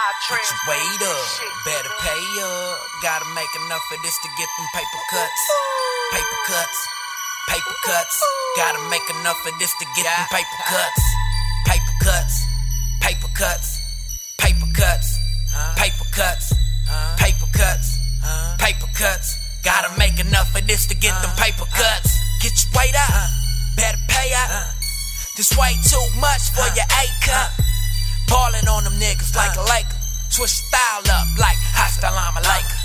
Get your weight up, better pay up. Gotta make enough of this to get them paper cuts. Paper cuts, paper cuts. Gotta make enough of this to get them paper cuts. Paper cuts, paper cuts, paper cuts, paper cuts, paper cuts, paper cuts. Gotta make enough of this to get them paper cuts. Get your weight up, better pay up. This way too much for your A cup. Ballin' on them niggas like a Laker. Twist style up like Hostile Malaika.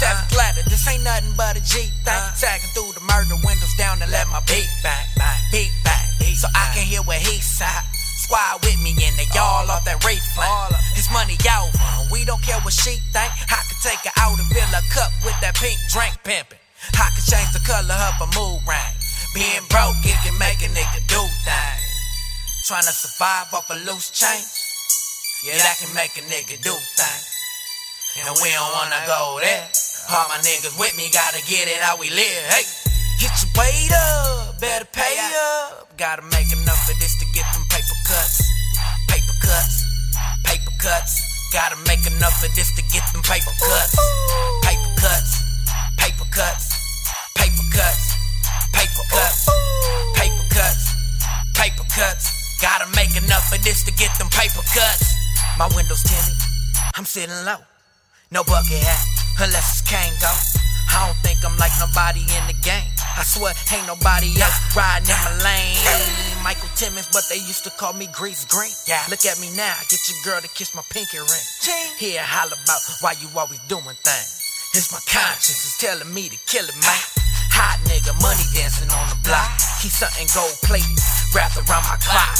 Seven letter, this ain't nothing but a G thing. Uh. Sagging through the murder windows down and let my beat back, beat back, So I can hear what he said. Squad with me and they all off that reef flame. It's money over, we don't care what she think. I could take her out and fill a cup with that pink drink pimpin'. I could change the color of a mood ring. Being broke, it can make a nigga do things. Trying to survive off a loose change. Yeah, that can make a nigga do things. And we don't wanna go there. All my niggas with me gotta get it how we live. Hey, get your weight up, better pay up. Gotta make enough of this to get them paper cuts. Paper cuts, paper cuts. Gotta make enough of this to get them paper cuts. Paper cuts, paper cuts, paper cuts, paper cuts, paper cuts, paper cuts. Gotta make enough of this to get them paper cuts. My windows tinted, I'm sitting low. No bucket hat, unless it's Kangol. I don't think I'm like nobody in the game. I swear, ain't nobody else riding in my lane. Michael Timmons, but they used to call me Grease Green. Yeah. Look at me now, get your girl to kiss my pinky ring. Here, holler about why you always doing things. It's my conscience, is telling me to kill it, man. Hot nigga, money dancing on the block. Keep something gold plated, wrapped around my clock.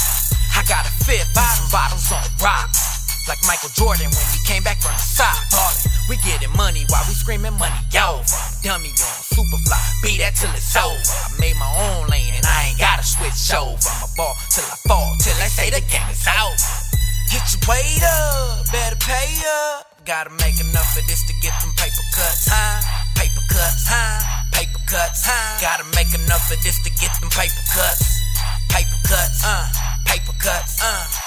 I got a fifth, some bottles on rocks. Like Michael Jordan when he came back from the side. Ballin'. We getting money while we screaming money over. Dummy on Superfly, beat that till it's over. I made my own lane and I ain't gotta switch over. I'ma ball till I fall, till they say the game is over. Get your weight up, better pay up. Gotta make enough of this to get them paper cuts, huh? Paper cuts, huh? Paper cuts, huh? Gotta make enough of this to get them paper cuts. Paper cuts, uh, paper cuts, uh,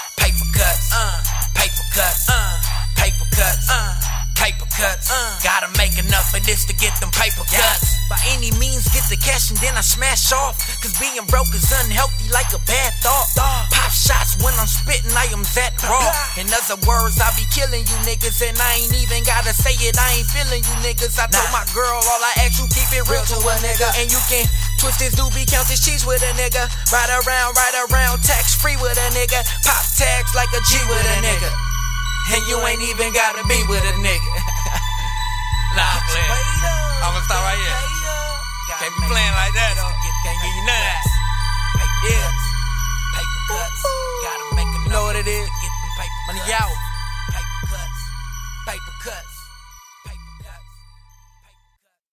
this to get them paper cuts. By any means, get the cash and then I smash off. Cause being broke is unhealthy like a bad thought. Pop shots when I'm spitting, I am that raw. In other words, I be killing you niggas and I ain't even gotta say it. I ain't feeling you niggas. I told my girl all I ask you keep it real to a nigga. And you can twist this doobie, count this cheese with a nigga. Ride around, ride around, tax free with a nigga. Pop tags like a G with a nigga. And you ain't even gotta be with a nigga. nah, I'm playing. I'ma stop right here. Can't be playing like that, though. Can't give you none of that. Yeah. Paper cuts. Gotta make enough. Know what it is?